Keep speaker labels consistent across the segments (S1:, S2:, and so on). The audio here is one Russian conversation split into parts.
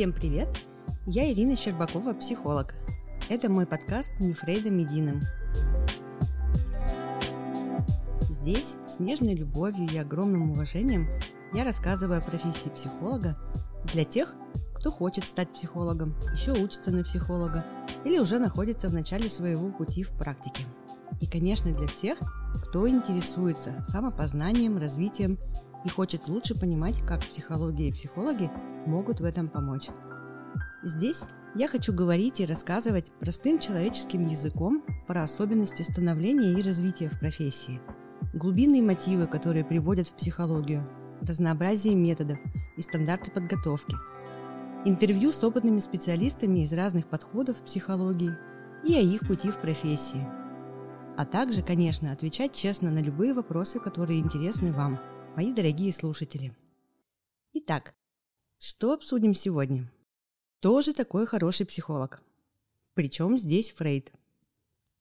S1: Всем привет! Я Ирина Щербакова, психолог. Это мой подкаст «Не Фрейдом единым». Здесь с нежной любовью и огромным уважением я рассказываю о профессии психолога для тех, кто хочет стать психологом, еще учится на психолога или уже находится в начале своего пути в практике. И, конечно, для всех, кто интересуется самопознанием, развитием и хочет лучше понимать, как психология и психологи могут в этом помочь. Здесь я хочу говорить и рассказывать простым человеческим языком про особенности становления и развития в профессии, глубинные мотивы, которые приводят в психологию, разнообразие методов и стандарты подготовки, интервью с опытными специалистами из разных подходов в психологии и о их пути в профессии, а также, конечно, отвечать честно на любые вопросы, которые интересны вам, мои дорогие слушатели. Итак, что обсудим сегодня? Тоже такой хороший психолог. Причем здесь Фрейд.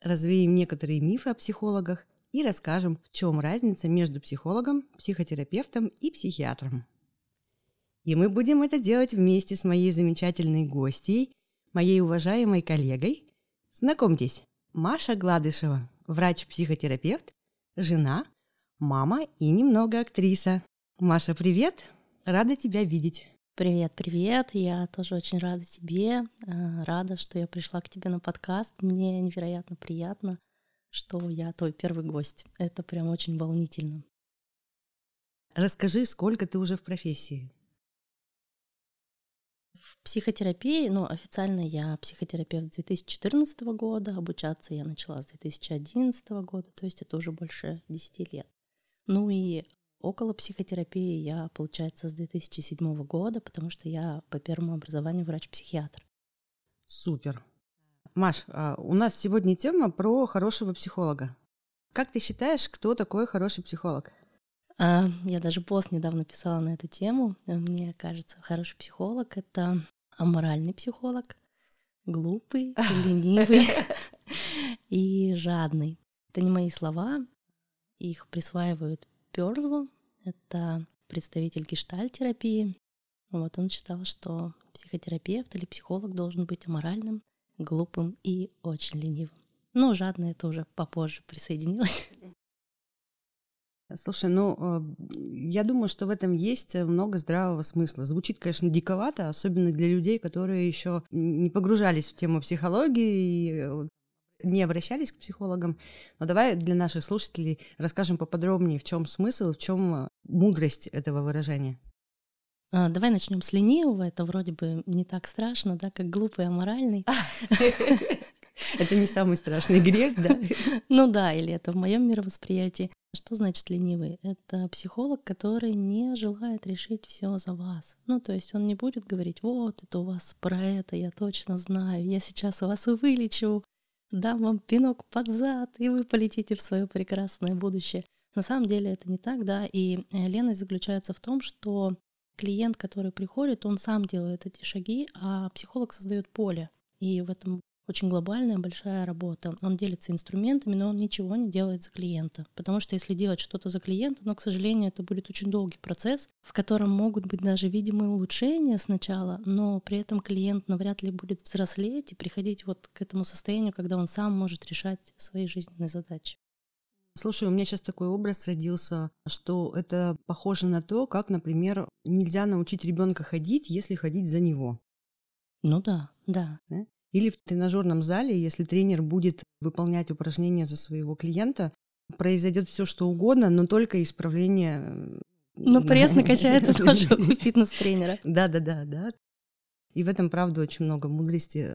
S1: Развеем некоторые мифы о психологах и расскажем, в чем разница между психологом, психотерапевтом и психиатром. И мы будем это делать вместе с моей замечательной гостьей, моей уважаемой коллегой. Знакомьтесь, Маша Гладышева, врач-психотерапевт, жена, мама и немного актриса. Маша, привет! Рада тебя видеть.
S2: Привет, привет. Я тоже очень рада тебе. Э, рада, что я пришла к тебе на подкаст. Мне невероятно приятно, что я твой первый гость. Это прям очень волнительно.
S1: Расскажи, сколько ты уже в профессии?
S2: В психотерапии, ну, официально я психотерапевт 2014 года, обучаться я начала с 2011 года, то есть это уже больше 10 лет. Ну и Около психотерапии я, получается, с 2007 года, потому что я по первому образованию врач-психиатр.
S1: Супер. Маш, а, у нас сегодня тема про хорошего психолога. Как ты считаешь, кто такой хороший психолог?
S2: А, я даже пост недавно писала на эту тему. Мне кажется, хороший психолог — это аморальный психолог, глупый, ленивый и жадный. Это не мои слова, их присваивают Пёрзу, это представитель гештальтерапии. Вот он считал, что психотерапевт или психолог должен быть аморальным, глупым и очень ленивым. Но жадно это уже попозже присоединилось.
S1: Слушай, ну, э, я думаю, что в этом есть много здравого смысла. Звучит, конечно, диковато, особенно для людей, которые еще не погружались в тему психологии и э, не обращались к психологам. Но давай для наших слушателей расскажем поподробнее, в чем смысл, в чем мудрость этого выражения.
S2: А, давай начнем с ленивого. Это вроде бы не так страшно, да, как глупый, аморальный.
S1: Это не самый страшный грех, да?
S2: Ну да, или это в моем мировосприятии. Что значит ленивый? Это психолог, который не желает решить все за вас. Ну, то есть он не будет говорить, вот, это у вас про это, я точно знаю, я сейчас вас вылечу, дам вам пинок под зад, и вы полетите в свое прекрасное будущее. На самом деле это не так, да, и э, леность заключается в том, что клиент, который приходит, он сам делает эти шаги, а психолог создает поле. И в этом очень глобальная, большая работа. Он делится инструментами, но он ничего не делает за клиента. Потому что если делать что-то за клиента, но, к сожалению, это будет очень долгий процесс, в котором могут быть даже видимые улучшения сначала, но при этом клиент навряд ли будет взрослеть и приходить вот к этому состоянию, когда он сам может решать свои жизненные задачи.
S1: Слушай, у меня сейчас такой образ родился, что это похоже на то, как, например, нельзя научить ребенка ходить, если ходить за него.
S2: Ну да, да.
S1: да? Или в тренажерном зале, если тренер будет выполнять упражнения за своего клиента, произойдет все что угодно, но только исправление.
S2: Но пресс накачается тоже у фитнес-тренера.
S1: Да, да, да, да. И в этом, правда, очень много мудрости.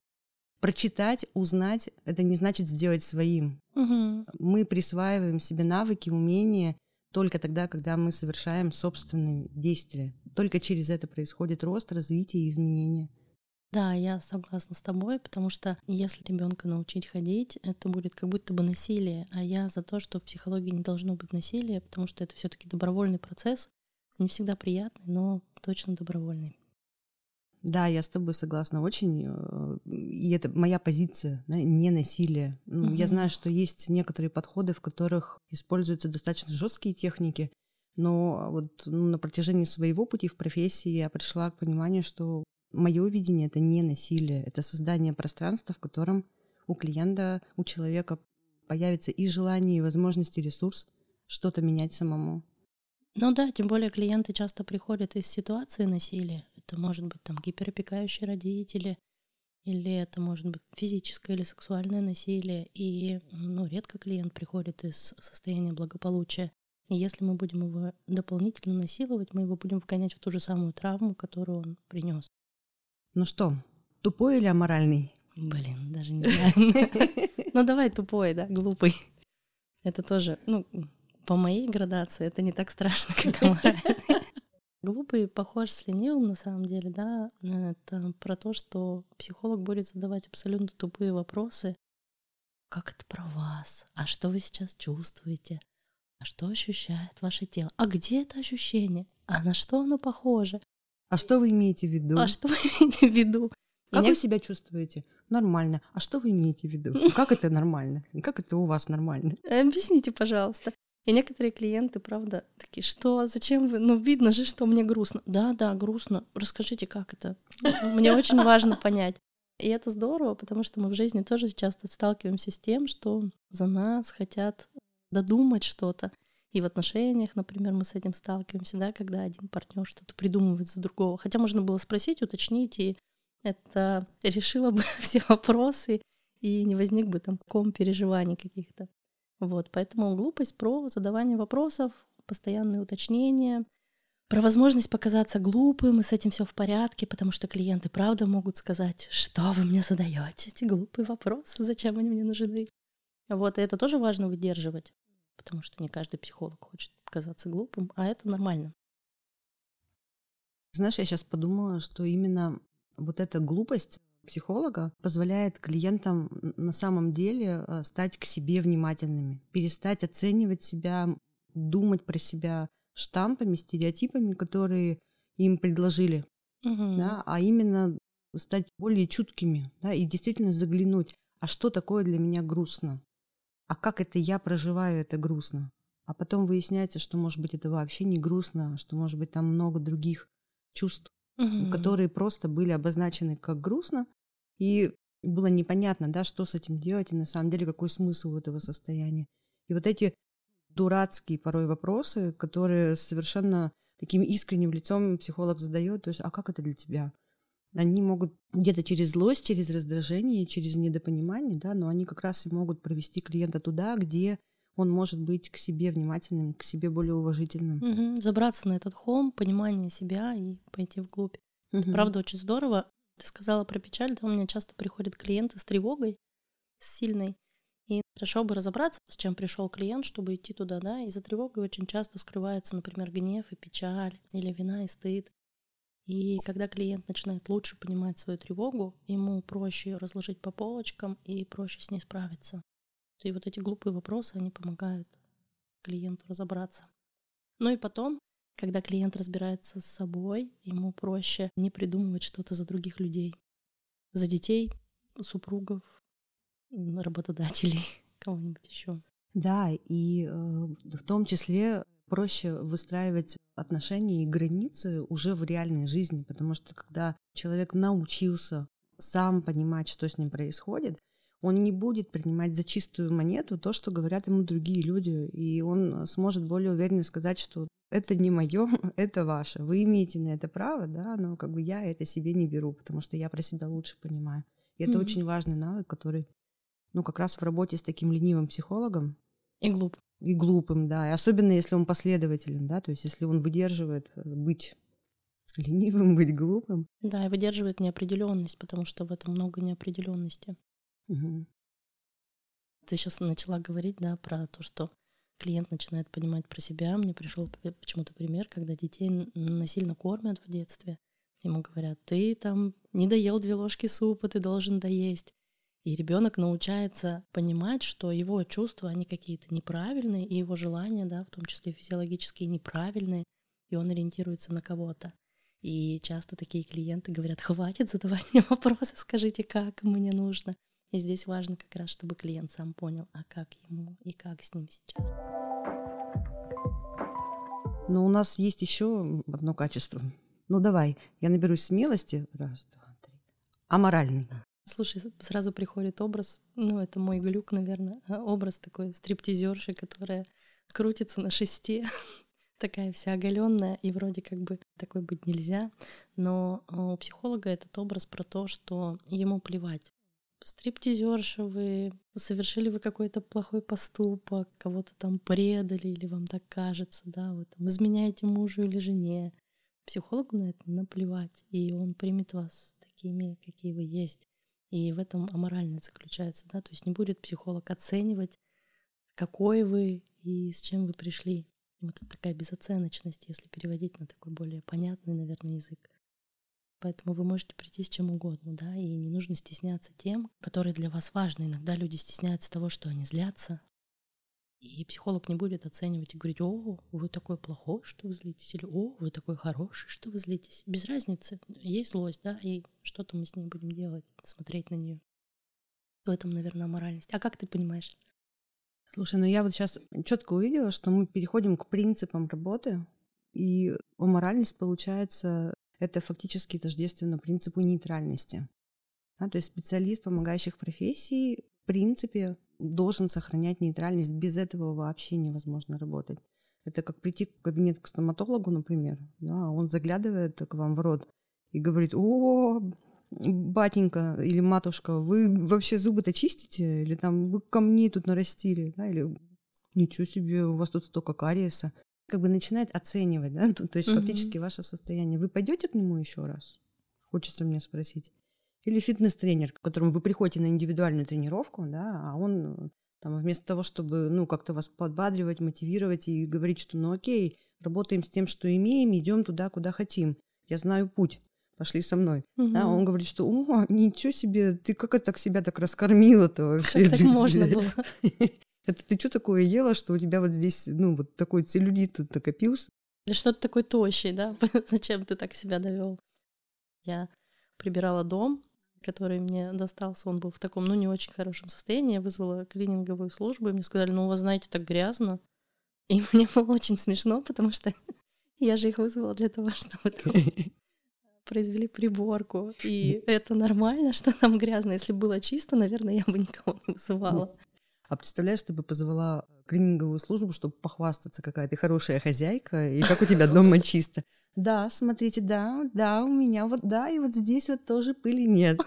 S1: Прочитать, узнать — это не значит сделать своим. Угу. Мы присваиваем себе навыки, умения только тогда, когда мы совершаем собственные действия. Только через это происходит рост, развитие и изменения.
S2: Да, я согласна с тобой, потому что если ребенка научить ходить, это будет как будто бы насилие, а я за то, что в психологии не должно быть насилия, потому что это все-таки добровольный процесс, не всегда приятный, но точно добровольный.
S1: Да, я с тобой согласна очень. Э, и это моя позиция, да, не насилие. Ну, угу. Я знаю, что есть некоторые подходы, в которых используются достаточно жесткие техники, но вот ну, на протяжении своего пути в профессии я пришла к пониманию, что мое видение это не насилие, это создание пространства, в котором у клиента, у человека появится и желание, и возможность, и ресурс что-то менять самому.
S2: Ну да, тем более клиенты часто приходят из ситуации насилия. Это может быть там гиперопекающие родители, или это может быть физическое или сексуальное насилие. И ну, редко клиент приходит из состояния благополучия. И если мы будем его дополнительно насиловать, мы его будем вгонять в ту же самую травму, которую он принес.
S1: Ну что, тупой или аморальный?
S2: Блин, даже не знаю. Ну давай тупой, да, глупый. Это тоже, ну, по моей градации, это не так страшно, как аморальный. Глупый похож с ленивым, на самом деле, да. Это про то, что психолог будет задавать абсолютно тупые вопросы. Как это про вас? А что вы сейчас чувствуете? А что ощущает ваше тело? А где это ощущение? А на что оно похоже?
S1: А что вы имеете в виду?
S2: А что вы имеете в виду?
S1: Как вы себя чувствуете? Нормально. А что вы имеете в виду? Как это нормально? Как это у вас нормально?
S2: Объясните, пожалуйста. И некоторые клиенты, правда, такие, что, зачем вы? Ну, видно же, что мне грустно. Да, да, грустно. Расскажите, как это? Мне очень важно понять. И это здорово, потому что мы в жизни тоже часто сталкиваемся с тем, что за нас хотят додумать что-то. И в отношениях, например, мы с этим сталкиваемся, да, когда один партнер что-то придумывает за другого. Хотя можно было спросить, уточнить, и это решило бы все вопросы, и не возник бы там ком переживаний каких-то. Вот, поэтому глупость про задавание вопросов, постоянные уточнения, про возможность показаться глупым, и с этим все в порядке, потому что клиенты правда могут сказать, что вы мне задаете эти глупые вопросы, зачем они мне нужны. Вот, и это тоже важно выдерживать, потому что не каждый психолог хочет казаться глупым, а это нормально.
S1: Знаешь, я сейчас подумала, что именно вот эта глупость психолога позволяет клиентам на самом деле э, стать к себе внимательными, перестать оценивать себя, думать про себя штампами, стереотипами, которые им предложили, угу. да, а именно стать более чуткими да, и действительно заглянуть, а что такое для меня грустно, а как это я проживаю это грустно. А потом выясняется, что, может быть, это вообще не грустно, что, может быть, там много других чувств, угу. которые просто были обозначены как грустно, и было непонятно, да, что с этим делать, и на самом деле какой смысл у этого состояния. И вот эти дурацкие порой вопросы, которые совершенно таким искренним лицом психолог задает, то есть, а как это для тебя? Они могут где-то через злость, через раздражение, через недопонимание, да, но они как раз и могут провести клиента туда, где он может быть к себе внимательным, к себе более уважительным.
S2: Угу. Забраться на этот холм, понимание себя и пойти вглубь. Угу. Это правда очень здорово. Ты сказала про печаль, да, у меня часто приходят клиенты с тревогой, с сильной. И хорошо бы разобраться, с чем пришел клиент, чтобы идти туда, да. И за тревогой очень часто скрывается, например, гнев и печаль, или вина и стыд. И когда клиент начинает лучше понимать свою тревогу, ему проще ее разложить по полочкам и проще с ней справиться. И вот эти глупые вопросы, они помогают клиенту разобраться. Ну и потом когда клиент разбирается с собой, ему проще не придумывать что-то за других людей. За детей, супругов, работодателей, кого-нибудь еще.
S1: Да, и э, в том числе проще выстраивать отношения и границы уже в реальной жизни, потому что когда человек научился сам понимать, что с ним происходит, он не будет принимать за чистую монету то, что говорят ему другие люди, и он сможет более уверенно сказать, что это не мое, это ваше. Вы имеете на это право, да, но как бы я это себе не беру, потому что я про себя лучше понимаю. И это mm-hmm. очень важный навык, который, ну, как раз в работе с таким ленивым психологом.
S2: И глуп.
S1: И глупым, да. И особенно если он последователен, да, то есть если он выдерживает э, быть ленивым, быть глупым.
S2: Да, и выдерживает неопределенность, потому что в этом много неопределенности. Угу. Ты сейчас начала говорить, да, про то, что клиент начинает понимать про себя. Мне пришел почему-то пример, когда детей насильно кормят в детстве. Ему говорят, ты там не доел две ложки супа, ты должен доесть. И ребенок научается понимать, что его чувства, они какие-то неправильные, и его желания, да, в том числе физиологические, неправильные, и он ориентируется на кого-то. И часто такие клиенты говорят, хватит задавать мне вопросы, скажите, как мне нужно. И здесь важно как раз, чтобы клиент сам понял, а как ему и как с ним сейчас.
S1: Но у нас есть еще одно качество Ну давай, я наберусь смелости. Раз, два, три. Аморальный.
S2: Слушай, сразу приходит образ, ну это мой глюк, наверное, образ такой стриптизерши, которая крутится на шесте, такая вся оголенная, и вроде как бы такой быть нельзя. Но а, у психолога этот образ про то, что ему плевать. Стриптизерша вы, совершили вы какой-то плохой поступок, кого-то там предали, или вам так кажется, да, вы там изменяете мужу или жене. Психологу на это наплевать, и он примет вас такими, какие вы есть. И в этом аморальность заключается, да, то есть не будет психолог оценивать, какой вы и с чем вы пришли. Вот такая безоценочность, если переводить на такой более понятный, наверное, язык. Поэтому вы можете прийти с чем угодно, да, и не нужно стесняться тем, которые для вас важны. Иногда люди стесняются того, что они злятся, и психолог не будет оценивать и говорить, о, вы такой плохой, что вы злитесь, или о, вы такой хороший, что вы злитесь. Без разницы, есть злость, да, и что-то мы с ней будем делать, смотреть на нее. В этом, наверное, моральность. А как ты понимаешь?
S1: Слушай, ну я вот сейчас четко увидела, что мы переходим к принципам работы, и моральность получается это фактически тождественно принципу нейтральности. Да, то есть специалист помогающих профессий в принципе должен сохранять нейтральность. Без этого вообще невозможно работать. Это как прийти в кабинет к стоматологу, например, да, он заглядывает к вам в рот и говорит, о, батенька или матушка, вы вообще зубы-то чистите? Или там вы камни тут нарастили? Да? Или ничего себе, у вас тут столько кариеса. Как бы начинает оценивать, да, то есть угу. фактически ваше состояние. Вы пойдете к нему еще раз? Хочется мне спросить. Или фитнес-тренер, к которому вы приходите на индивидуальную тренировку, да, а он там вместо того, чтобы, ну, как-то вас подбадривать, мотивировать и говорить, что, ну, окей, работаем с тем, что имеем, идем туда, куда хотим. Я знаю путь пошли со мной. Угу. Да, он говорит, что, о, ничего себе, ты как это так себя так раскормила-то вообще?
S2: Как так можно было?
S1: Это ты что такое ела, что у тебя вот здесь, ну, вот такой целлюлит тут накопился?
S2: Или что-то такой тощий, да? Зачем ты так себя довел? Я прибирала дом, который мне достался, он был в таком, ну, не очень хорошем состоянии. Я вызвала клининговую службу, и мне сказали, ну, у вас, знаете, так грязно. И мне было очень смешно, потому что я же их вызвала для того, чтобы произвели приборку. И это нормально, что там грязно. Если было чисто, наверное, я бы никого не вызывала.
S1: А представляешь, ты бы позвала клининговую службу, чтобы похвастаться, какая ты хорошая хозяйка, и как у тебя дома чисто. Да, смотрите, да, да, у меня вот, да, и вот здесь вот тоже пыли нет.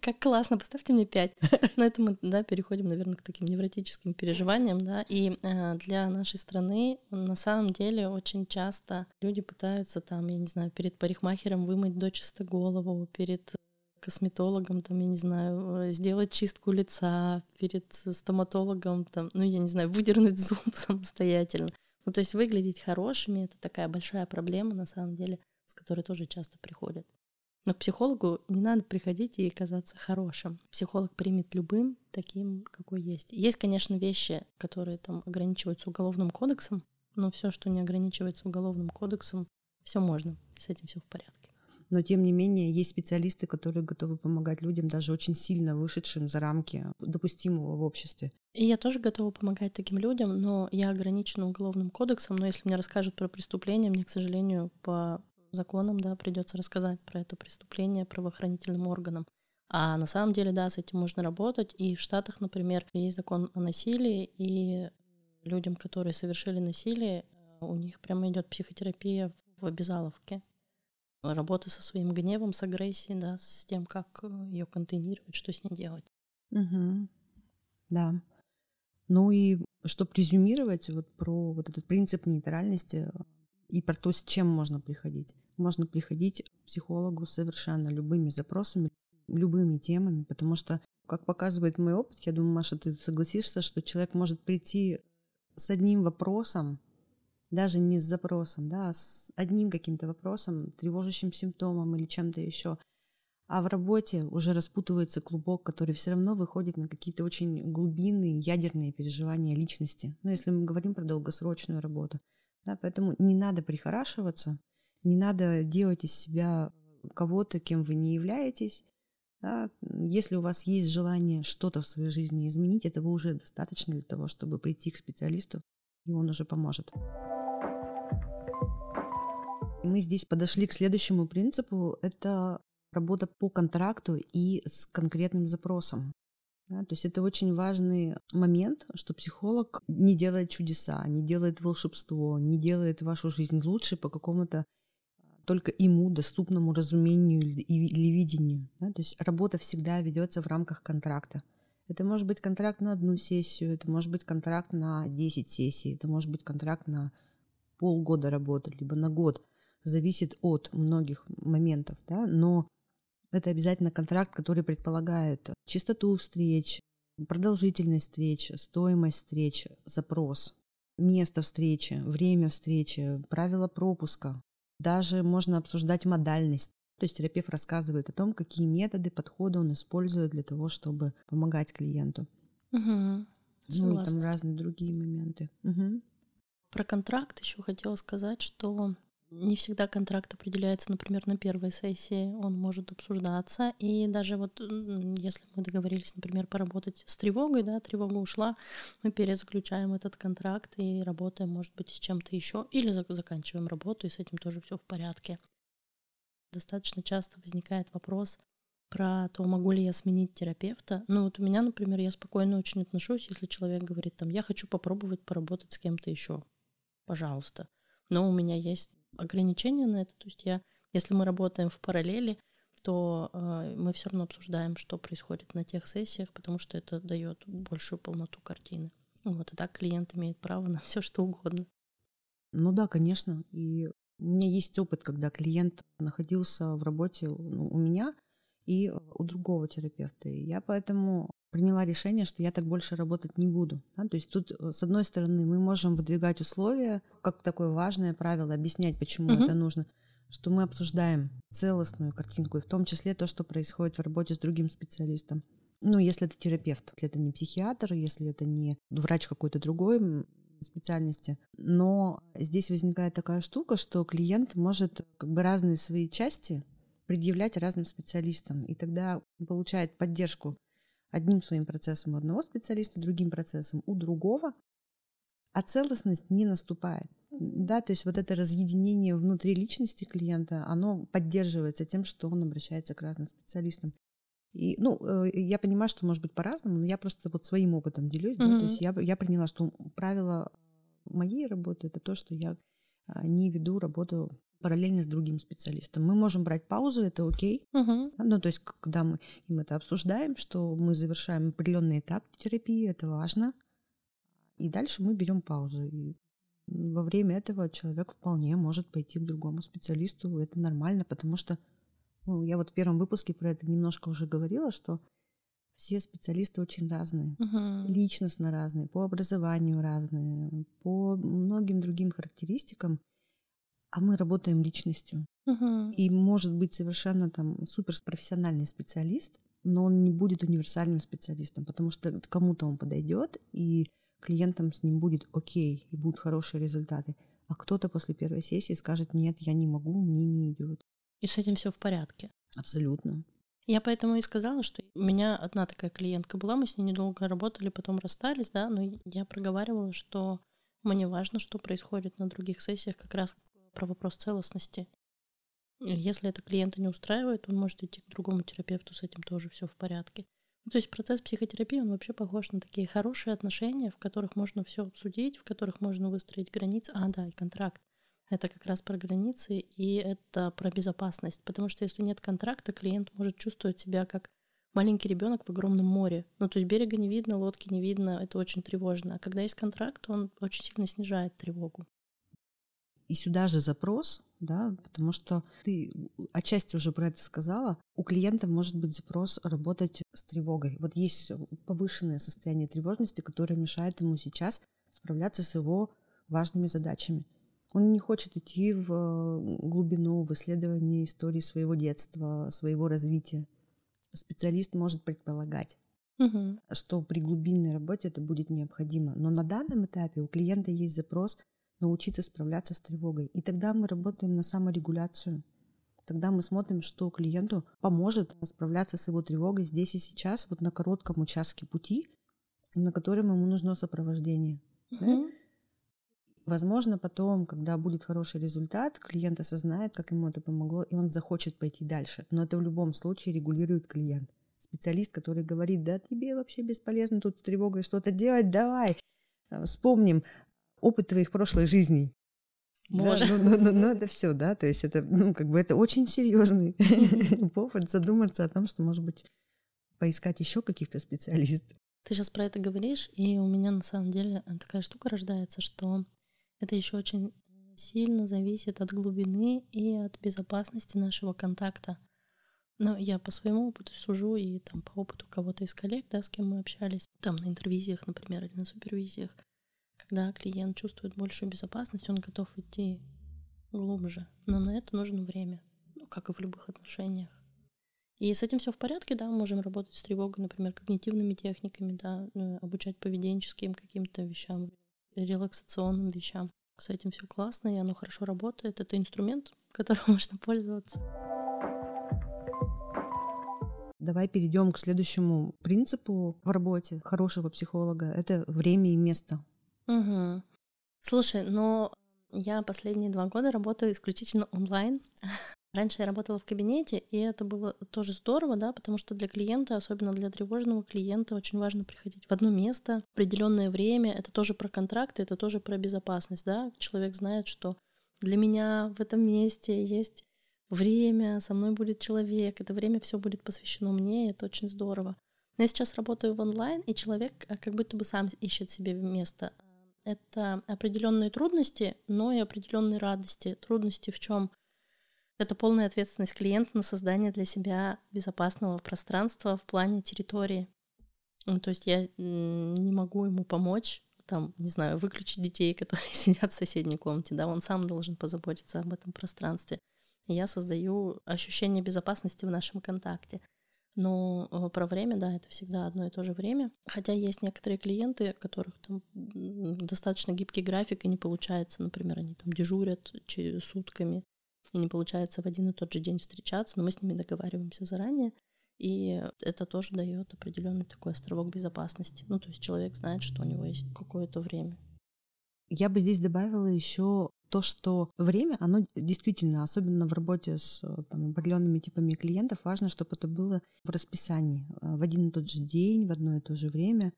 S2: Как классно, поставьте мне пять. Но это мы, да, переходим, наверное, к таким невротическим переживаниям, да, и э, для нашей страны на самом деле очень часто люди пытаются там, я не знаю, перед парикмахером вымыть дочисто голову, перед косметологом, там, я не знаю, э, сделать чистку лица перед стоматологом, там, ну, я не знаю, выдернуть зуб самостоятельно. Ну, то есть выглядеть хорошими — это такая большая проблема, на самом деле, с которой тоже часто приходят. Но к психологу не надо приходить и казаться хорошим. Психолог примет любым таким, какой есть. Есть, конечно, вещи, которые там ограничиваются уголовным кодексом, но все, что не ограничивается уголовным кодексом, все можно, с этим все в порядке
S1: но тем не менее есть специалисты, которые готовы помогать людям, даже очень сильно вышедшим за рамки допустимого в обществе.
S2: И я тоже готова помогать таким людям, но я ограничена уголовным кодексом, но если мне расскажут про преступление, мне, к сожалению, по законам, да, придется рассказать про это преступление правоохранительным органам. А на самом деле, да, с этим можно работать. И в Штатах, например, есть закон о насилии, и людям, которые совершили насилие, у них прямо идет психотерапия в обязаловке работы со своим гневом, с агрессией, да, с тем, как э, ее контейнировать, что с ней делать.
S1: Угу. Да. Ну и чтобы резюмировать вот про вот этот принцип нейтральности э, и про то, с чем можно приходить. Можно приходить к психологу совершенно любыми запросами, любыми темами, потому что, как показывает мой опыт, я думаю, Маша, ты согласишься, что человек может прийти с одним вопросом, даже не с запросом, да, а с одним каким-то вопросом, тревожащим симптомом или чем-то еще. А в работе уже распутывается клубок, который все равно выходит на какие-то очень глубинные ядерные переживания личности. Ну, если мы говорим про долгосрочную работу. Да, поэтому не надо прихорашиваться, не надо делать из себя кого-то, кем вы не являетесь. Да. Если у вас есть желание что-то в своей жизни изменить, этого уже достаточно для того, чтобы прийти к специалисту, и он уже поможет. Мы здесь подошли к следующему принципу. Это работа по контракту и с конкретным запросом. Да, то есть это очень важный момент, что психолог не делает чудеса, не делает волшебство, не делает вашу жизнь лучше по какому-то только ему доступному разумению или видению. Да? То есть работа всегда ведется в рамках контракта. Это может быть контракт на одну сессию, это может быть контракт на 10 сессий, это может быть контракт на полгода работы, либо на год. Зависит от многих моментов, да? но это обязательно контракт, который предполагает частоту встреч, продолжительность встреч, стоимость встреч, запрос, место встречи, время встречи, правила пропуска. Даже можно обсуждать модальность. То есть терапевт рассказывает о том, какие методы, подходы он использует для того, чтобы помогать клиенту.
S2: Угу.
S1: Ну и там разные другие моменты. Угу.
S2: Про контракт еще хотела сказать, что не всегда контракт определяется, например, на первой сессии, он может обсуждаться. И даже вот если мы договорились, например, поработать с тревогой, да, тревога ушла, мы перезаключаем этот контракт и работаем, может быть, с чем-то еще, или заканчиваем работу, и с этим тоже все в порядке. Достаточно часто возникает вопрос про то, могу ли я сменить терапевта. Ну вот у меня, например, я спокойно очень отношусь, если человек говорит там, я хочу попробовать поработать с кем-то еще, пожалуйста. Но у меня есть ограничения на это. То есть я, если мы работаем в параллели, то э, мы все равно обсуждаем, что происходит на тех сессиях, потому что это дает большую полноту картины. Вот, и так клиент имеет право на все что угодно.
S1: Ну да, конечно. И у меня есть опыт, когда клиент находился в работе ну, у меня и у другого терапевта. И я поэтому приняла решение, что я так больше работать не буду. Да? То есть тут, э, с одной стороны, мы можем выдвигать условия, как такое важное правило, объяснять, почему угу. это нужно, что мы обсуждаем целостную картинку, и в том числе то, что происходит в работе с другим специалистом. Ну, если это терапевт, если это не психиатр, если это не врач какой-то другой специальности. Но здесь возникает такая штука, что клиент может как бы разные свои части предъявлять разным специалистам, и тогда получает поддержку одним своим процессом у одного специалиста, другим процессом у другого, а целостность не наступает. Да, то есть вот это разъединение внутри личности клиента, оно поддерживается тем, что он обращается к разным специалистам. И, ну, э, я понимаю, что может быть по-разному, но я просто вот своим опытом делюсь. Mm-hmm. Да, то есть я, я приняла, что правило моей работы это то, что я а, не веду работу параллельно с другим специалистом. Мы можем брать паузу, это окей.
S2: Угу.
S1: Ну, то есть, когда мы им это обсуждаем, что мы завершаем определенный этап терапии, это важно. И дальше мы берем паузу. И во время этого человек вполне может пойти к другому специалисту. Это нормально, потому что ну, я вот в первом выпуске про это немножко уже говорила, что все специалисты очень разные,
S2: uh-huh.
S1: личностно разные, по образованию разные, по многим другим характеристикам а мы работаем личностью.
S2: Uh-huh.
S1: И может быть совершенно там суперпрофессиональный специалист, но он не будет универсальным специалистом, потому что кому-то он подойдет, и клиентам с ним будет окей, и будут хорошие результаты. А кто-то после первой сессии скажет, нет, я не могу, мне не идет.
S2: И с этим все в порядке.
S1: Абсолютно.
S2: Я поэтому и сказала, что у меня одна такая клиентка была, мы с ней недолго работали, потом расстались, да, но я проговаривала, что мне важно, что происходит на других сессиях, как раз про вопрос целостности. Если это клиента не устраивает, он может идти к другому терапевту, с этим тоже все в порядке. Ну, то есть процесс психотерапии, он вообще похож на такие хорошие отношения, в которых можно все обсудить, в которых можно выстроить границы. А, да, и контракт. Это как раз про границы, и это про безопасность. Потому что если нет контракта, клиент может чувствовать себя как маленький ребенок в огромном море. Ну, то есть берега не видно, лодки не видно, это очень тревожно. А когда есть контракт, он очень сильно снижает тревогу.
S1: И сюда же запрос, да, потому что ты отчасти уже про это сказала, у клиента может быть запрос работать с тревогой. Вот есть повышенное состояние тревожности, которое мешает ему сейчас справляться с его важными задачами. Он не хочет идти в глубину, в исследование истории своего детства, своего развития. Специалист может предполагать,
S2: угу.
S1: что при глубинной работе это будет необходимо. Но на данном этапе у клиента есть запрос научиться справляться с тревогой. И тогда мы работаем на саморегуляцию. Тогда мы смотрим, что клиенту поможет справляться с его тревогой здесь и сейчас, вот на коротком участке пути, на котором ему нужно сопровождение. Возможно, потом, когда будет хороший результат, клиент осознает, как ему это помогло, и он захочет пойти дальше. Но это в любом случае регулирует клиент. Специалист, который говорит, да тебе вообще бесполезно тут с тревогой что-то делать, давай. Э, вспомним опыт твоих прошлых жизней.
S2: Может.
S1: Да, ну, ну, ну, ну, это все, да, то есть это, ну, как бы это очень серьезный повод задуматься о том, что, может быть, поискать еще каких-то специалистов.
S2: Ты сейчас про это говоришь, и у меня на самом деле такая штука рождается, что это еще очень сильно зависит от глубины и от безопасности нашего контакта. Но я по своему опыту сужу и там по опыту кого-то из коллег, да, с кем мы общались, там на интервизиях, например, или на супервизиях, когда клиент чувствует большую безопасность, он готов идти глубже. Но на это нужно время, ну, как и в любых отношениях. И с этим все в порядке, да, мы можем работать с тревогой, например, когнитивными техниками, да, э, обучать поведенческим каким-то вещам, релаксационным вещам. С этим все классно, и оно хорошо работает. Это инструмент, которым можно пользоваться.
S1: Давай перейдем к следующему принципу в работе хорошего психолога. Это время и место.
S2: Угу. Слушай, но я последние два года работаю исключительно онлайн. Раньше я работала в кабинете, и это было тоже здорово, да, потому что для клиента, особенно для тревожного клиента, очень важно приходить в одно место, в определенное время. Это тоже про контракты, это тоже про безопасность, да. Человек знает, что для меня в этом месте есть время, со мной будет человек, это время все будет посвящено мне, и это очень здорово. Но я сейчас работаю в онлайн, и человек э, как будто бы сам ищет себе место это определенные трудности, но и определенные радости. Трудности в чем? Это полная ответственность клиента на создание для себя безопасного пространства в плане территории. Ну, то есть я не могу ему помочь, там, не знаю, выключить детей, которые сидят в соседней комнате, да, он сам должен позаботиться об этом пространстве. Я создаю ощущение безопасности в нашем контакте. Но э, про время, да, это всегда одно и то же время. Хотя есть некоторые клиенты, у которых там достаточно гибкий график, и не получается, например, они там дежурят сутками, и не получается в один и тот же день встречаться, но мы с ними договариваемся заранее, и это тоже дает определенный такой островок безопасности. Ну, то есть человек знает, что у него есть какое-то время.
S1: Я бы здесь добавила еще то, что время, оно действительно, особенно в работе с там, определенными типами клиентов, важно, чтобы это было в расписании, э, в один и тот же день, в одно и то же время.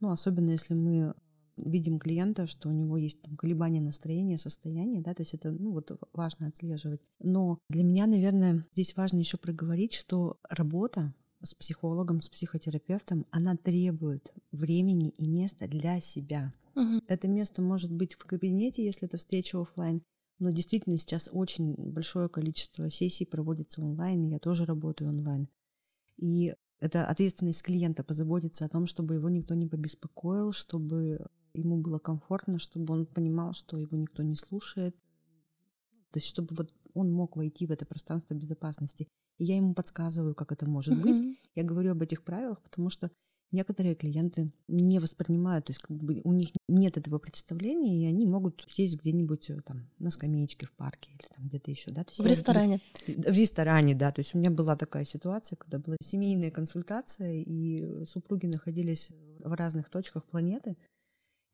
S1: Ну, особенно если мы видим клиента, что у него есть там колебания настроения, состояния, да, то есть это, ну, вот важно отслеживать. Но для меня, наверное, здесь важно еще проговорить, что работа с психологом, с психотерапевтом, она требует времени и места для себя.
S2: Угу.
S1: Это место может быть в кабинете, если это встреча офлайн, но действительно сейчас очень большое количество сессий проводится онлайн, и я тоже работаю онлайн. И это ответственность клиента позаботиться о том, чтобы его никто не побеспокоил, чтобы ему было комфортно, чтобы он понимал, что его никто не слушает. То есть, чтобы вот он мог войти в это пространство безопасности. И я ему подсказываю, как это может mm-hmm. быть. Я говорю об этих правилах, потому что некоторые клиенты не воспринимают, то есть как бы у них нет этого представления, и они могут сесть где-нибудь э, там на скамеечке в парке или там где-то еще, да. То
S2: есть в ресторане.
S1: В ресторане, да. То есть у меня была такая ситуация, когда была семейная консультация, и супруги находились в разных точках планеты,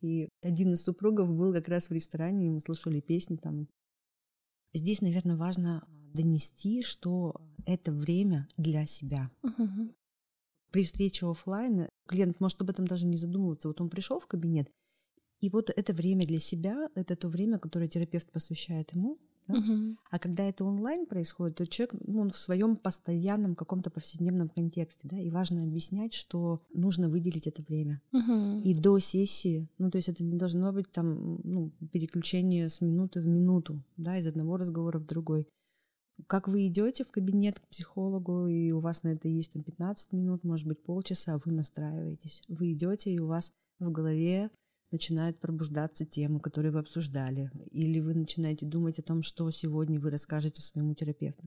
S1: и один из супругов был как раз в ресторане, и мы слушали песни там. Здесь, наверное, важно донести, что это время для себя.
S2: Uh-huh.
S1: При встрече офлайн клиент может об этом даже не задумываться. Вот он пришел в кабинет, и вот это время для себя, это то время, которое терапевт посвящает ему. Да?
S2: Uh-huh.
S1: А когда это онлайн происходит, то человек, ну, он в своем постоянном каком-то повседневном контексте, да, и важно объяснять, что нужно выделить это время.
S2: Uh-huh.
S1: И до сессии, ну, то есть это не должно быть там, ну, переключение с минуты в минуту, да, из одного разговора в другой. Как вы идете в кабинет к психологу, и у вас на это есть там 15 минут, может быть, полчаса, вы настраиваетесь. Вы идете, и у вас в голове начинают пробуждаться темы, которые вы обсуждали, или вы начинаете думать о том, что сегодня вы расскажете своему терапевту.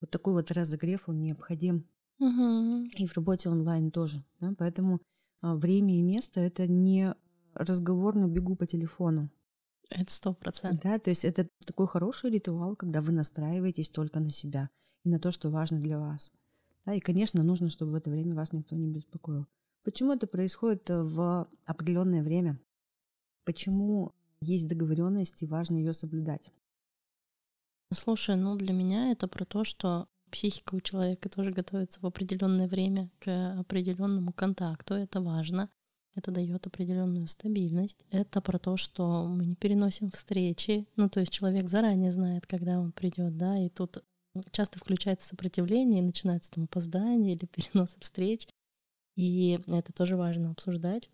S1: Вот такой вот разогрев, он необходим.
S2: Угу.
S1: И в работе онлайн тоже. Да? Поэтому а, время и место — это не разговор на бегу по телефону.
S2: Это сто процентов.
S1: Да, то есть это такой хороший ритуал, когда вы настраиваетесь только на себя и на то, что важно для вас. Да, и, конечно, нужно, чтобы в это время вас никто не беспокоил. Почему это происходит э, в определенное время? Почему есть договоренность и важно ее соблюдать.
S2: Слушай, ну для меня это про то, что психика у человека тоже готовится в определенное время к определенному контакту. Это важно. Это дает определенную стабильность. Это про то, что мы не переносим встречи. Ну, то есть человек заранее знает, когда он придет, да, и тут часто включается сопротивление, и начинается там опоздание или перенос встреч. И это тоже важно обсуждать,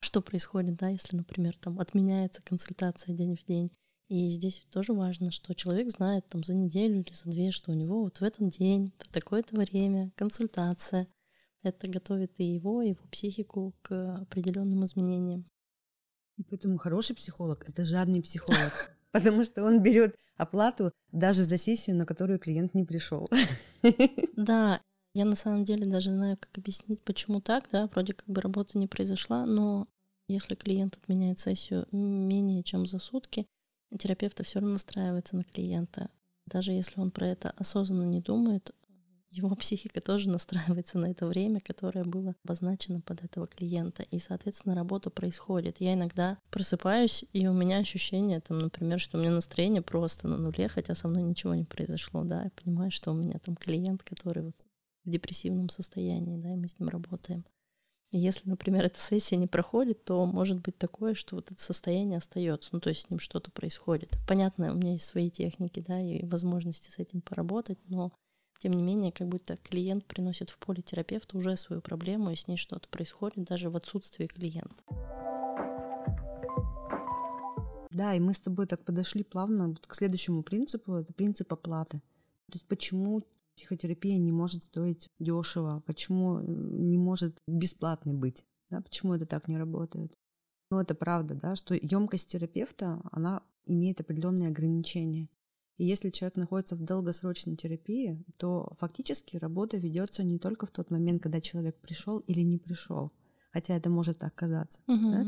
S2: что происходит, да, если, например, там отменяется консультация день в день. И здесь тоже важно, что человек знает там за неделю или за две, что у него вот в этот день, в такое-то время консультация. Это готовит и его, и его психику к определенным изменениям.
S1: И поэтому хороший психолог — это жадный психолог, потому что он берет оплату даже за сессию, на которую клиент не пришел.
S2: Да, я на самом деле даже знаю, как объяснить, почему так, да, вроде как бы работа не произошла, но если клиент отменяет сессию менее чем за сутки, терапевт все равно настраивается на клиента. Даже если он про это осознанно не думает, его психика тоже настраивается на это время, которое было обозначено под этого клиента. И, соответственно, работа происходит. Я иногда просыпаюсь, и у меня ощущение, там, например, что у меня настроение просто на нуле, хотя со мной ничего не произошло, да. Я понимаю, что у меня там клиент, который вот в депрессивном состоянии, да, и мы с ним работаем. И если, например, эта сессия не проходит, то может быть такое, что вот это состояние остается, ну то есть с ним что-то происходит. Понятно, у меня есть свои техники, да, и возможности с этим поработать, но тем не менее, как будто клиент приносит в поле терапевта уже свою проблему, и с ней что-то происходит даже в отсутствии клиента.
S1: Да, и мы с тобой так подошли плавно к следующему принципу, это принцип оплаты. То есть почему психотерапия не может стоить дешево, почему не может бесплатной быть, да, почему это так не работает. Но это правда, да, что емкость терапевта, она имеет определенные ограничения. И если человек находится в долгосрочной терапии, то фактически работа ведется не только в тот момент, когда человек пришел или не пришел, хотя это может так казаться.
S2: Угу.
S1: Да?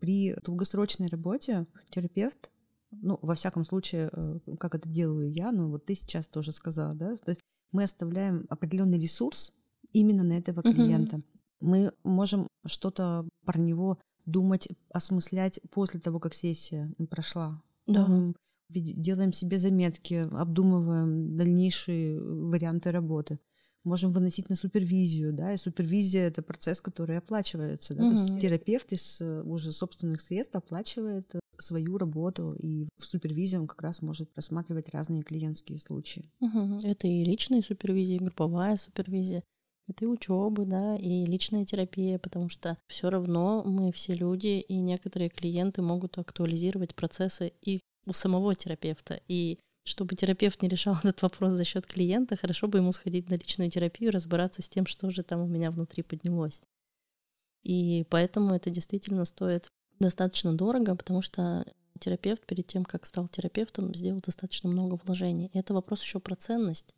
S1: При долгосрочной работе терапевт, ну, во всяком случае, э, как это делаю я, ну, вот ты сейчас тоже сказала, да, то есть мы оставляем определенный ресурс именно на этого клиента. Угу. Мы можем что-то про него думать, осмыслять после того, как сессия прошла.
S2: Да.
S1: Делаем себе заметки, обдумываем дальнейшие варианты работы. Можем выносить на супервизию, да, и супервизия это процесс, который оплачивается, да, угу. то есть терапевт из э, уже собственных средств оплачивает свою работу, и в супервизии он как раз может рассматривать разные клиентские случаи.
S2: Угу. Это и личная супервизия, и групповая супервизия. Это и учебы, да, и личная терапия, потому что все равно мы все люди, и некоторые клиенты могут актуализировать процессы и у самого терапевта. И чтобы терапевт не решал этот вопрос за счет клиента, хорошо бы ему сходить на личную терапию, разбираться с тем, что же там у меня внутри поднялось. И поэтому это действительно стоит достаточно дорого, потому что терапевт перед тем, как стал терапевтом, сделал достаточно много вложений. И это вопрос еще про ценность.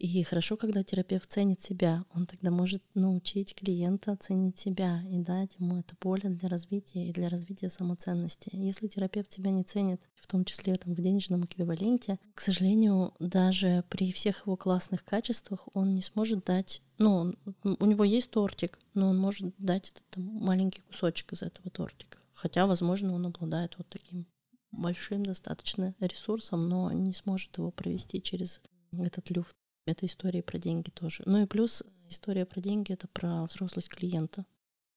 S2: И хорошо, когда терапевт ценит себя, он тогда может научить клиента ценить себя и дать ему это поле для развития и для развития самоценности. Если терапевт тебя не ценит, в том числе там, в денежном эквиваленте, к сожалению, даже при всех его классных качествах он не сможет дать, ну, у него есть тортик, но он может дать этот там, маленький кусочек из этого тортика. Хотя, возможно, он обладает вот таким большим достаточно ресурсом, но не сможет его провести через этот люфт. Это история про деньги тоже. Ну и плюс история про деньги это про взрослость клиента.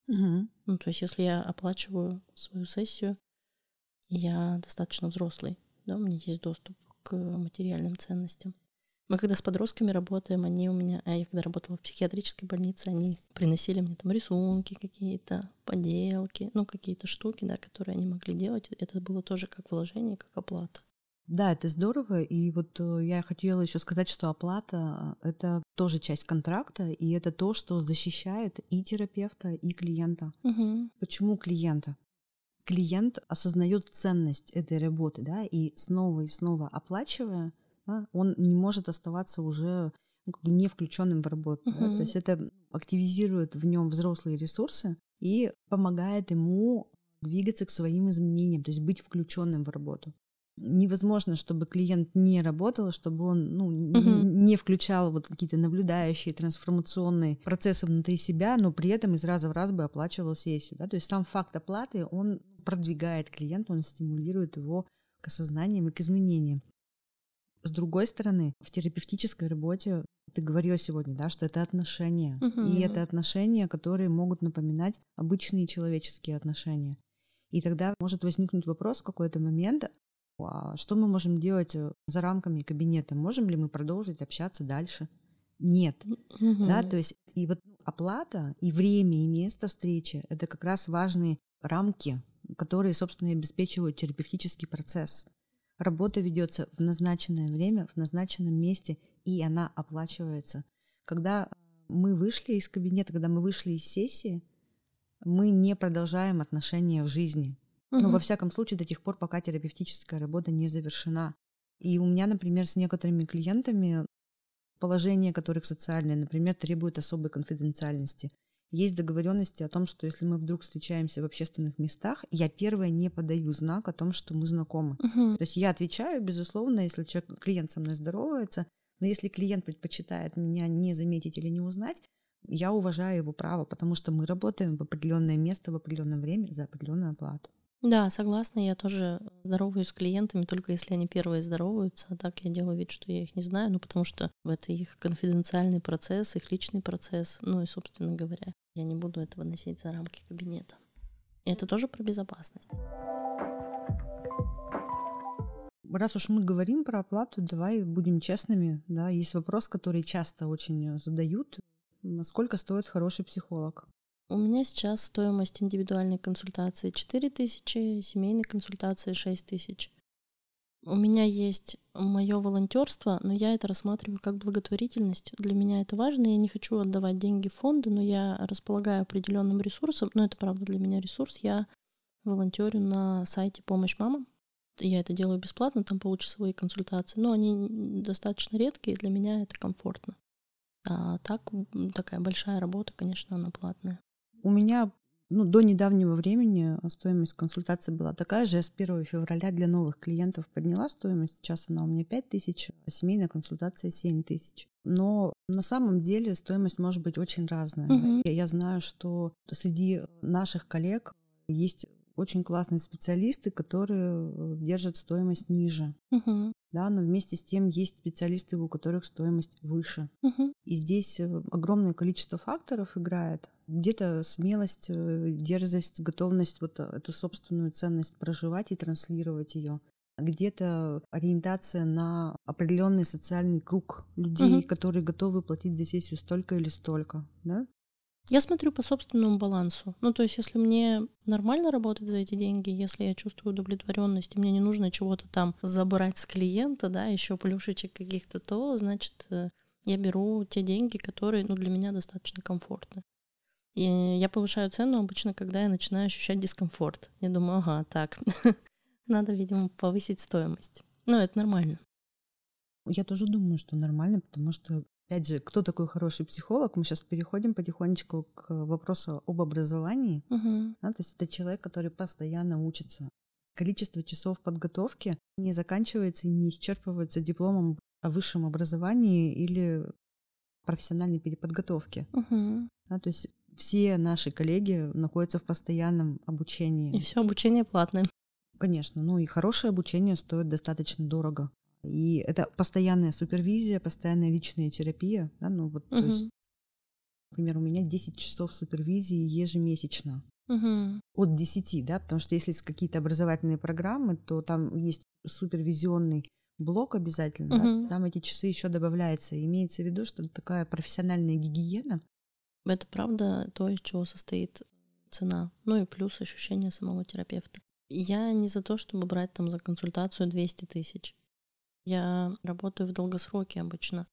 S1: Угу.
S2: Ну, то есть, если я оплачиваю свою сессию, я достаточно взрослый, да, у меня есть доступ к материальным ценностям. Мы когда с подростками работаем, они у меня, а я когда работала в психиатрической больнице, они приносили мне там рисунки какие-то, поделки, ну какие-то штуки, да, которые они могли делать. Это было тоже как вложение, как оплата.
S1: Да, это здорово. И вот э, я хотела еще сказать, что оплата — это тоже часть контракта, и это то, что защищает и терапевта, и клиента.
S2: Угу.
S1: Почему клиента? Клиент осознает ценность этой работы, да, и снова и снова оплачивая, да, он не может оставаться уже ну, как бы не включенным в работу.
S2: Угу.
S1: Да? То есть это активизирует в нем взрослые ресурсы и помогает ему двигаться к своим изменениям, то есть быть включенным в работу невозможно, чтобы клиент не работал, чтобы он ну,
S2: Мгм.
S1: не включал вот какие-то наблюдающие трансформационные процессы внутри себя, но при этом из раза в раз бы оплачивал сессию. Да? То есть сам факт оплаты, он продвигает клиента, он стимулирует его к осознаниям и к изменениям. С другой стороны, в терапевтической работе ты говорила сегодня, да, что это отношения.
S2: Угу.
S1: И это отношения, которые могут напоминать обычные человеческие отношения. И тогда может возникнуть вопрос в какой-то момент, а что мы можем делать э, за рамками кабинета? Можем ли мы продолжить общаться дальше? Нет.
S2: Мгм.
S1: Да, то есть и вот оплата, и время, и место встречи — это как раз важные рамки, которые, собственно, и обеспечивают терапевтический процесс. Работа ведется в назначенное время, в назначенном месте, и она оплачивается. Когда мы вышли из кабинета, когда мы вышли из сессии, мы не продолжаем отношения в жизни.
S2: Мгм.
S1: во всяком случае, до тех пор, пока терапевтическая работа не завершена. И у меня, например, с некоторыми клиентами положение которых социальное, например, требует особой конфиденциальности. Есть договоренности о том, что если мы вдруг встречаемся в общественных местах, я первая не подаю знак о том, что мы знакомы.
S2: Мгм.
S1: То есть я отвечаю, безусловно, если человек, клиент со мной здоровается, но если клиент предпочитает меня не заметить или не узнать, я уважаю его право, потому что мы работаем в определенное место в определенное время за определенную оплату.
S2: Да, согласна, я тоже здороваюсь с клиентами, только если они первые здороваются, а так я делаю вид, что я их не знаю, ну потому что это их конфиденциальный процесс, их личный процесс, ну и, собственно говоря, я не буду этого носить за рамки кабинета. И это тоже про безопасность.
S1: Раз уж мы говорим про оплату, давай будем честными. Да, есть вопрос, который часто очень задают. Сколько стоит хороший психолог?
S2: У меня сейчас стоимость индивидуальной консультации 4 тысячи, семейной консультации 6 тысяч. У меня есть мое волонтерство, но я это рассматриваю как благотворительность. Для меня это важно. Я не хочу отдавать деньги в фонды, но я располагаю определенным ресурсом. Но это правда для меня ресурс. Я волонтерю на сайте «Помощь мамам». Я это делаю бесплатно, там получасовые консультации. Но они достаточно редкие, для меня это комфортно. А так, такая большая работа, конечно, она платная.
S1: У меня ну, до недавнего времени стоимость консультации была такая же. Я с 1 февраля для новых клиентов подняла стоимость. Сейчас она у меня 5 тысяч, а семейная консультация 7 тысяч. Но на самом деле стоимость может быть очень разная.
S2: Мгм.
S1: Я, я знаю, что среди наших коллег есть очень классные специалисты, которые держат стоимость ниже.
S2: Мгм.
S1: Да, но вместе с тем есть специалисты, у которых стоимость выше.
S2: Мгм.
S1: И здесь э, огромное количество факторов играет. Где-то смелость, э, дерзость, готовность вот э, эту собственную ценность проживать и транслировать ее. Где-то ориентация на определенный социальный круг людей,
S2: Мгм.
S1: которые готовы платить за сессию столько или столько. Да?
S2: Я смотрю по собственному балансу. Ну, то есть, если мне нормально работать за эти деньги, если я чувствую удовлетворенность, и мне не нужно чего-то там забрать с клиента, да, еще плюшечек каких-то, то, значит, э, я беру те деньги, которые, ну, для меня достаточно комфортны. И я повышаю цену обычно, когда я начинаю ощущать дискомфорт. Я думаю, ага, так, надо, видимо, повысить стоимость. Ну, это нормально.
S1: Я тоже думаю, что нормально, потому что, опять же, кто такой хороший психолог? Мы сейчас переходим потихонечку к вопросу об образовании.
S2: Мгм.
S1: Да, то есть это человек, который постоянно учится. Количество часов подготовки не заканчивается и не исчерпывается дипломом о высшем образовании или профессиональной переподготовке.
S2: Мгм.
S1: Да, то есть все наши коллеги находятся в постоянном обучении.
S2: И все обучение платное.
S1: Конечно, ну и хорошее обучение стоит достаточно дорого. И это постоянная супервизия, постоянная личная терапия. Да, ну вот, то
S2: Мгм.
S1: есть, например, у меня 10 часов супервизии ежемесячно.
S2: Мгм.
S1: От 10, да, потому что если есть какие-то образовательные программы, то там есть супервизионный блок обязательно, да,
S2: Мгм.
S1: там эти часы еще добавляются. Имеется в виду, что такая профессиональная гигиена.
S2: Это правда то, из чего состоит цена. Ну и плюс ощущение самого терапевта. Я не за то, чтобы брать там за консультацию 200 тысяч. Я работаю в долгосроке обычно.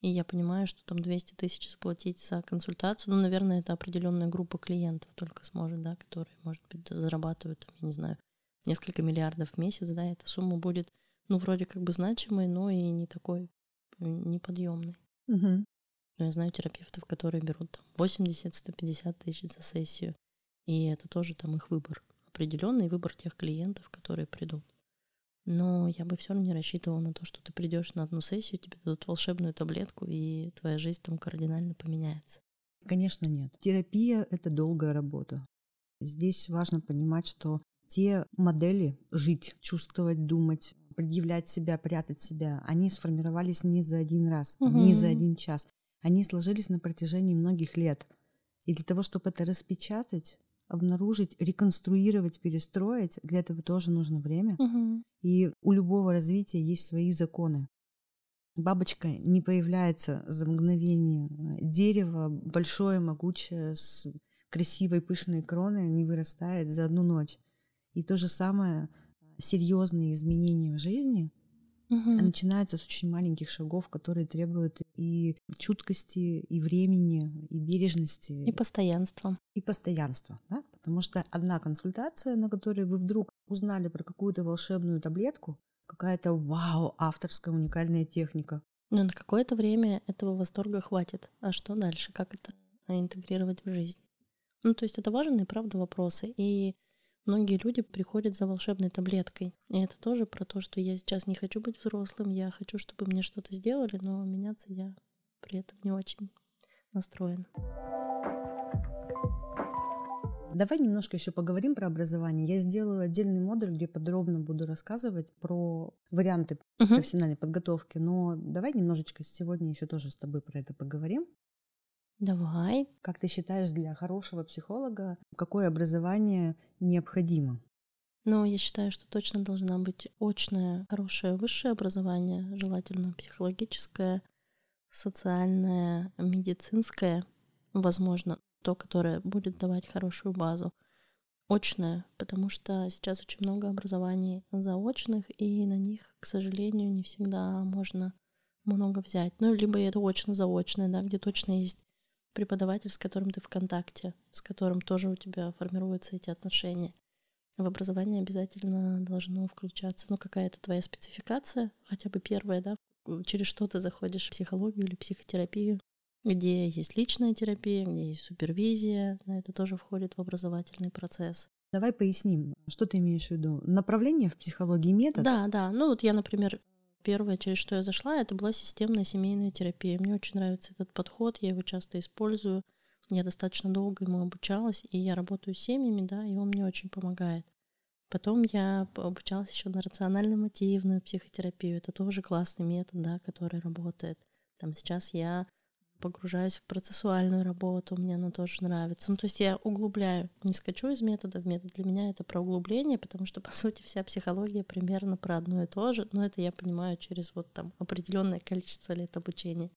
S2: И я понимаю, что там 200 тысяч заплатить за консультацию, ну, наверное, это определенная группа клиентов только сможет, да, которые, может быть, зарабатывают, там, я не знаю, несколько миллиардов в месяц, да, эта сумма будет, ну, вроде как бы значимой, но и не такой э, неподъемной.
S1: Мгм.
S2: Но я знаю терапевтов, которые берут там 80-150 тысяч за сессию. И это тоже там их выбор. Определенный выбор тех клиентов, которые придут. Но я бы все равно не рассчитывала на то, что ты придешь на одну сессию, тебе дадут волшебную таблетку, и твоя жизнь там кардинально поменяется.
S1: Конечно, нет. Терапия — это долгая работа. Здесь важно понимать, что те модели жить, чувствовать, думать, предъявлять себя, прятать себя, они сформировались не за один раз, угу. не за один час. Они сложились на протяжении многих лет. И для того, чтобы это распечатать, обнаружить, реконструировать, перестроить, для этого тоже нужно время. Угу. И у любого развития есть свои законы. Бабочка не появляется за мгновение. Дерево большое, могучее, с красивой пышной кроной не вырастает за одну ночь. И то же самое серьезные изменения в жизни угу. начинаются с очень маленьких шагов, которые требуют и чуткости, и времени, и бережности.
S2: И постоянства.
S1: И постоянства, да? Потому что одна консультация, на которой вы вдруг узнали про какую-то волшебную таблетку, какая-то вау, авторская уникальная техника.
S2: Но на какое-то время этого восторга хватит. А что дальше? Как это интегрировать в жизнь? Ну, то есть это важные, правда, вопросы. И многие люди приходят за волшебной таблеткой. И это тоже про то, что я сейчас не хочу быть взрослым, я хочу, чтобы мне что-то сделали, но меняться я при этом не очень настроена.
S1: Давай немножко еще поговорим про образование. Я сделаю отдельный модуль, где подробно буду рассказывать про варианты uh-huh. профессиональной подготовки. Но давай немножечко сегодня еще тоже с тобой про это поговорим.
S2: Давай.
S1: Как ты считаешь, для хорошего психолога какое образование необходимо?
S2: Ну, я считаю, что точно должна быть очное, хорошее высшее образование, желательно психологическое, социальное, медицинское, возможно, то, которое будет давать хорошую базу. Очное, потому что сейчас очень много образований заочных, и на них, к сожалению, не всегда можно много взять. Ну, либо это очно-заочное, да, где точно есть преподаватель, с которым ты в контакте, с которым тоже у тебя формируются эти отношения. В образование обязательно должно включаться, ну, какая-то твоя спецификация, хотя бы первая, да, через что ты заходишь в психологию или психотерапию, где есть личная терапия, где есть супервизия, это тоже входит в образовательный процесс.
S1: Давай поясним, что ты имеешь в виду? Направление в психологии метод?
S2: Да, да. Ну вот я, например, Первое, через что я зашла, это была системная семейная терапия. Мне очень нравится этот подход, я его часто использую. Я достаточно долго ему обучалась, и я работаю с семьями, да, и он мне очень помогает. Потом я обучалась еще на рационально-мотивную психотерапию. Это тоже классный метод, да, который работает. Там сейчас я погружаюсь в процессуальную работу, мне она тоже нравится. Ну, то есть я углубляю, не скачу из метода в метод. Для меня это про углубление, потому что, по сути, вся психология примерно про одно и то же, но это я понимаю через вот там определенное количество лет обучения.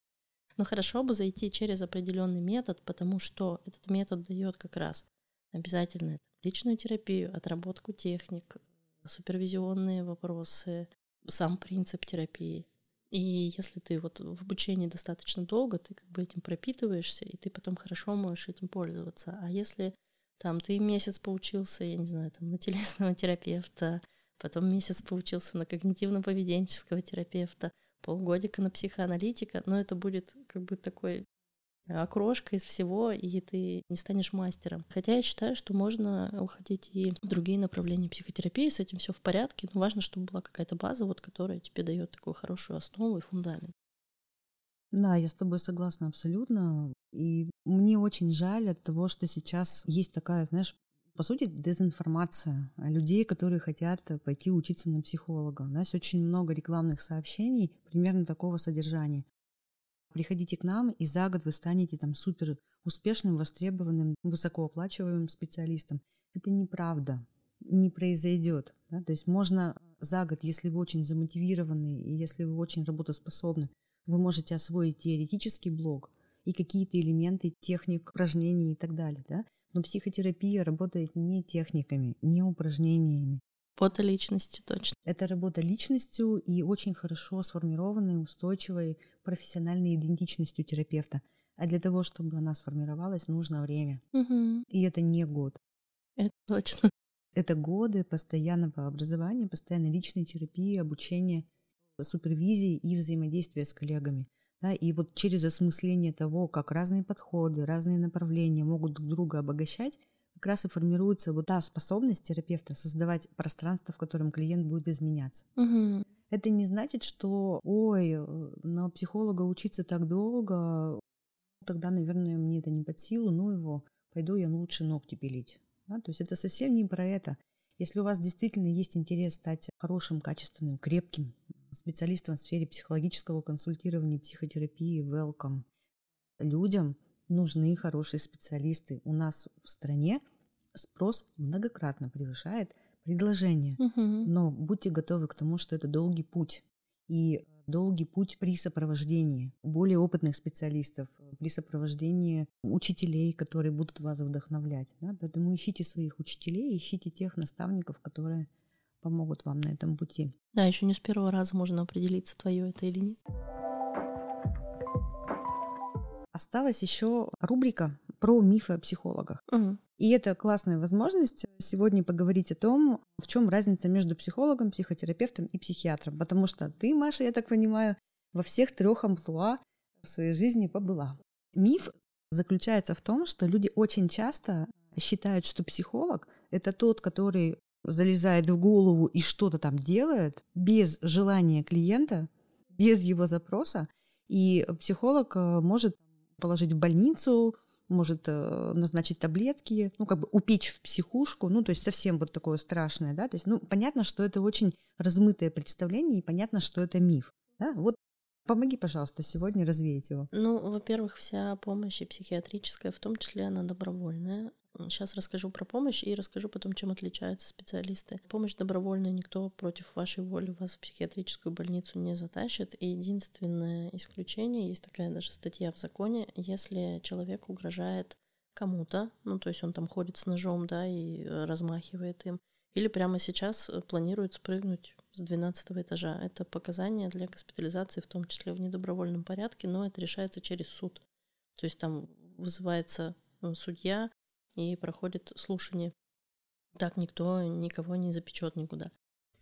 S2: Но хорошо бы зайти через определенный метод, потому что этот метод дает как раз обязательно личную терапию, отработку техник, супервизионные вопросы, сам принцип терапии. И если ты вот в обучении достаточно долго, ты как бы этим пропитываешься, и ты потом хорошо можешь этим пользоваться. А если там ты месяц поучился, я не знаю, там на телесного терапевта, потом месяц поучился на когнитивно-поведенческого терапевта, полгодика на психоаналитика, но это будет как бы такой окрошка из всего, и ты не станешь мастером. Хотя я считаю, что можно уходить и в другие направления психотерапии, с этим все в порядке, но важно, чтобы была какая-то база, вот, которая тебе дает такую хорошую основу и фундамент.
S1: Да, я с тобой согласна абсолютно. И мне очень жаль от того, что сейчас есть такая, знаешь, по сути, дезинформация людей, которые хотят пойти учиться на психолога. У нас очень много рекламных сообщений примерно такого содержания приходите к нам, и за год вы станете там супер успешным, востребованным, высокооплачиваемым специалистом. Это неправда, не произойдет. Да? То есть можно за год, если вы очень замотивированы и если вы очень работоспособны, вы можете освоить теоретический блок и какие-то элементы техник, упражнений и так далее. Да? Но психотерапия работает не техниками, не упражнениями.
S2: Работа личностью, точно.
S1: Это работа личностью и очень хорошо сформированной, устойчивой профессиональной идентичностью терапевта. А для того, чтобы она сформировалась, нужно время. Угу. И это не год.
S2: Это точно.
S1: Это годы постоянного образования, постоянной личной терапии, обучения, супервизии и взаимодействия с коллегами. Да, и вот через осмысление того, как разные подходы, разные направления могут друг друга обогащать, как раз и формируется вот та способность терапевта создавать пространство, в котором клиент будет изменяться. Угу. Это не значит, что, ой, на психолога учиться так долго, тогда, наверное, мне это не под силу, ну его, пойду я лучше ногти пилить. Да? То есть это совсем не про это. Если у вас действительно есть интерес стать хорошим, качественным, крепким специалистом в сфере психологического консультирования, психотерапии, welcome. Людям нужны хорошие специалисты. У нас в стране спрос многократно превышает предложение.
S2: Угу.
S1: Но будьте готовы к тому, что это долгий путь. И долгий путь при сопровождении более опытных специалистов, при сопровождении учителей, которые будут вас вдохновлять. Да? Поэтому ищите своих учителей, ищите тех наставников, которые помогут вам на этом пути.
S2: Да, еще не с первого раза можно определиться, твое это или нет.
S1: Осталась еще рубрика про мифы о психологах.
S2: Угу.
S1: И это классная возможность сегодня поговорить о том, в чем разница между психологом, психотерапевтом и психиатром. Потому что ты, Маша, я так понимаю, во всех трех амплуа в своей жизни побыла. Миф заключается в том, что люди очень часто считают, что психолог — это тот, который залезает в голову и что-то там делает без желания клиента, без его запроса. И психолог э, может положить в больницу, может э, назначить таблетки, ну, как бы упечь в психушку, ну, то есть совсем вот такое страшное, да, то есть, ну, понятно, что это очень размытое представление, и понятно, что это миф, да, вот Помоги, пожалуйста, сегодня развеять его.
S2: Ну, во-первых, вся помощь и психиатрическая, в том числе, она добровольная. Сейчас расскажу про помощь и расскажу потом, чем отличаются специалисты. Помощь добровольная, никто против вашей воли вас в психиатрическую больницу не затащит. И единственное исключение, есть такая даже статья в законе, если человек угрожает кому-то, ну то есть он там ходит с ножом, да, и размахивает им, или прямо сейчас планирует спрыгнуть с 12 этажа. Это показания для госпитализации, в том числе в недобровольном порядке, но это решается через суд. То есть там вызывается э, судья и проходит слушание. Так никто никого не запечет никуда.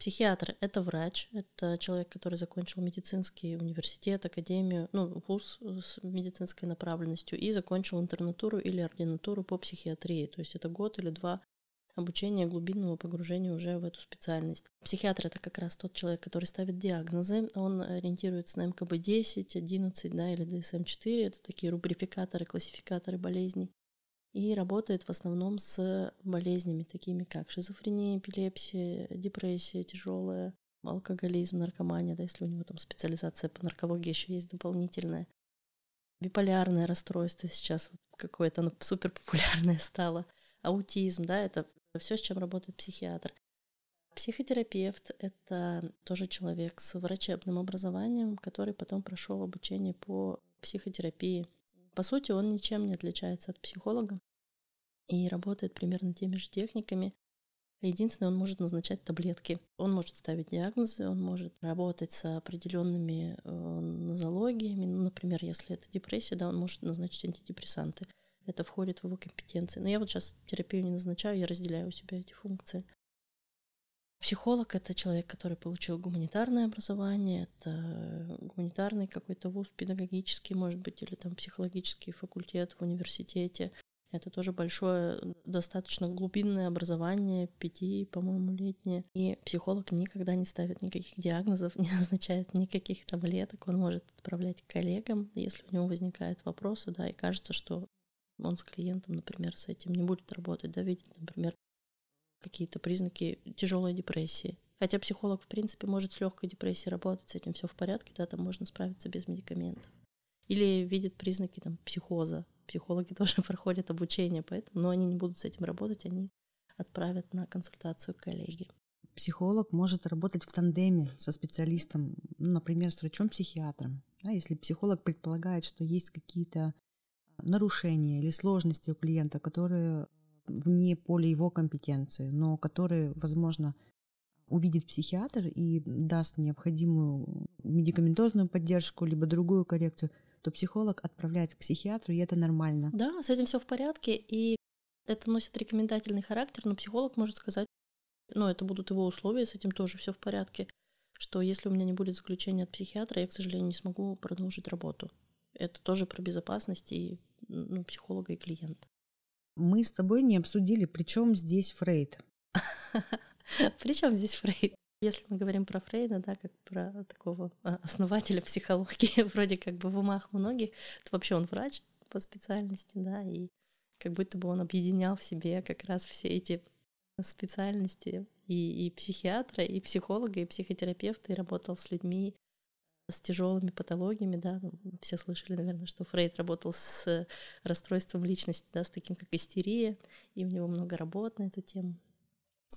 S2: Психиатр – это врач, это человек, который закончил медицинский университет, академию, ну, вуз с медицинской направленностью и закончил интернатуру или ординатуру по психиатрии. То есть это год или два обучения глубинного погружения уже в эту специальность. Психиатр — это как раз тот человек, который ставит диагнозы. Он ориентируется на МКБ-10, 11 да, или DSM-4. Это такие рубрификаторы, классификаторы болезней. И работает в основном с болезнями, такими как шизофрения, эпилепсия, депрессия тяжелая, алкоголизм, наркомания, да, если у него там специализация по наркологии еще есть дополнительная. Биполярное расстройство сейчас какое-то оно супер популярное стало. Аутизм, да, это все, с чем работает психиатр. Психотерапевт — это тоже человек с врачебным образованием, который потом прошел обучение по психотерапии. По сути, он ничем не отличается от психолога и работает примерно теми же техниками. Единственное, он может назначать таблетки. Он может ставить диагнозы, он может работать с определенными э, нозологиями. Ну, например, если это депрессия, да, он может назначить антидепрессанты это входит в его компетенции. Но я вот сейчас терапию не назначаю, я разделяю у себя эти функции. Психолог — это человек, который получил гуманитарное образование, это гуманитарный какой-то вуз, педагогический, может быть, или там психологический факультет в университете. Это тоже большое, достаточно глубинное образование, пяти, по-моему, летнее. И психолог никогда не ставит никаких диагнозов, не назначает никаких таблеток. Он может отправлять коллегам, если у него возникают вопросы, да, и кажется, что он с клиентом, например, с этим не будет работать, да, видит, например, какие-то признаки тяжелой депрессии. Хотя психолог, в принципе, может с легкой депрессией работать, с этим все в порядке, да, там можно справиться без медикаментов. Или видит признаки там, психоза. Психологи тоже проходят обучение, поэтому, но они не будут с этим работать, они отправят на консультацию коллеги.
S1: Психолог может работать в тандеме со специалистом, ну, например, с врачом-психиатром. Да, если психолог предполагает, что есть какие-то нарушения или сложности у клиента, которые вне поля его компетенции, но которые, возможно, увидит психиатр и даст необходимую медикаментозную поддержку, либо другую коррекцию, то психолог отправляет к психиатру, и это нормально.
S2: Да, с этим все в порядке, и это носит рекомендательный характер, но психолог может сказать, ну, это будут его условия, с этим тоже все в порядке, что если у меня не будет заключения от психиатра, я, к сожалению, не смогу продолжить работу. Это тоже про безопасность и ну, психолога и клиента.
S1: Мы с тобой не обсудили, при чем здесь Фрейд.
S2: При чем здесь Фрейд? Если мы говорим про Фрейда, да, как про такого а, основателя психологии, вроде как бы в умах многих, то вообще он врач по специальности, да, и как будто бы он объединял в себе как раз все эти специальности и, и психиатра, и психолога, и психотерапевта, и работал с людьми с тяжелыми патологиями, да, ну, все слышали, наверное, что Фрейд работал с расстройством личности, да, с таким как истерия, и у него много работ на эту тему.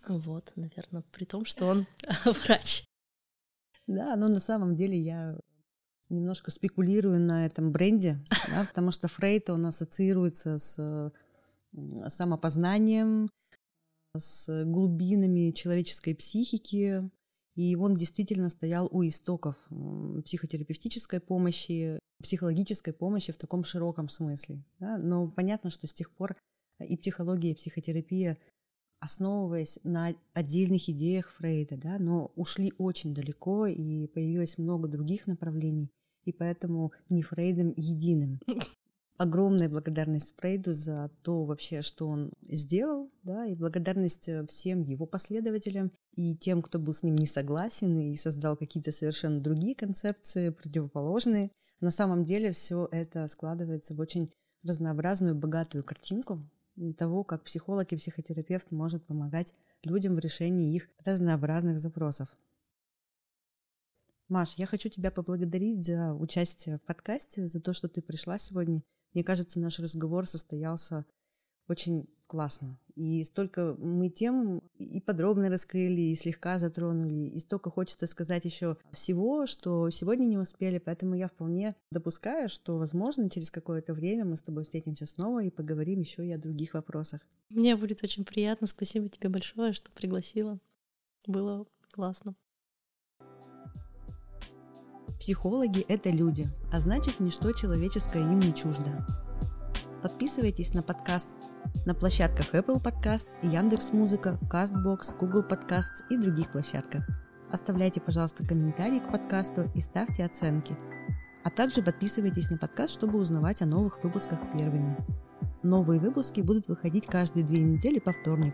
S2: Вот, наверное, при том, что он врач.
S1: Да, но на самом деле я немножко спекулирую на этом бренде, да, потому что Фрейд, он ассоциируется с самопознанием, с глубинами человеческой психики, и он действительно стоял у истоков психотерапевтической помощи, психологической помощи в таком широком смысле. Да? Но понятно, что с тех пор и психология, и психотерапия, основываясь на отдельных идеях Фрейда, да, но ушли очень далеко, и появилось много других направлений, и поэтому не Фрейдом единым. огромная благодарность Фрейду за то вообще, что он сделал, да, и благодарность э, всем его последователям и тем, кто был с ним не согласен и создал какие-то совершенно другие концепции, противоположные. На самом деле все это складывается в очень разнообразную, богатую картинку того, как психолог и психотерапевт может помогать людям в решении их разнообразных запросов. Маш, я хочу тебя поблагодарить за участие в подкасте, за то, что ты пришла сегодня мне кажется, наш разговор состоялся очень классно. И столько мы тем и подробно раскрыли, и слегка затронули, и столько хочется сказать еще всего, что сегодня не успели, поэтому я вполне допускаю, что, возможно, через какое-то время мы с тобой встретимся снова и поговорим еще и о других вопросах.
S2: Мне будет очень приятно. Спасибо тебе большое, что пригласила. Было классно.
S1: Психологи – это люди, а значит, ничто человеческое им не чуждо. Подписывайтесь на подкаст на площадках Apple Podcast, Яндекс.Музыка, Castbox, Google Podcasts и других площадках. Оставляйте, пожалуйста, комментарии к подкасту и ставьте оценки. А также подписывайтесь на подкаст, чтобы узнавать о новых выпусках первыми. Новые выпуски будут выходить каждые две недели по вторникам.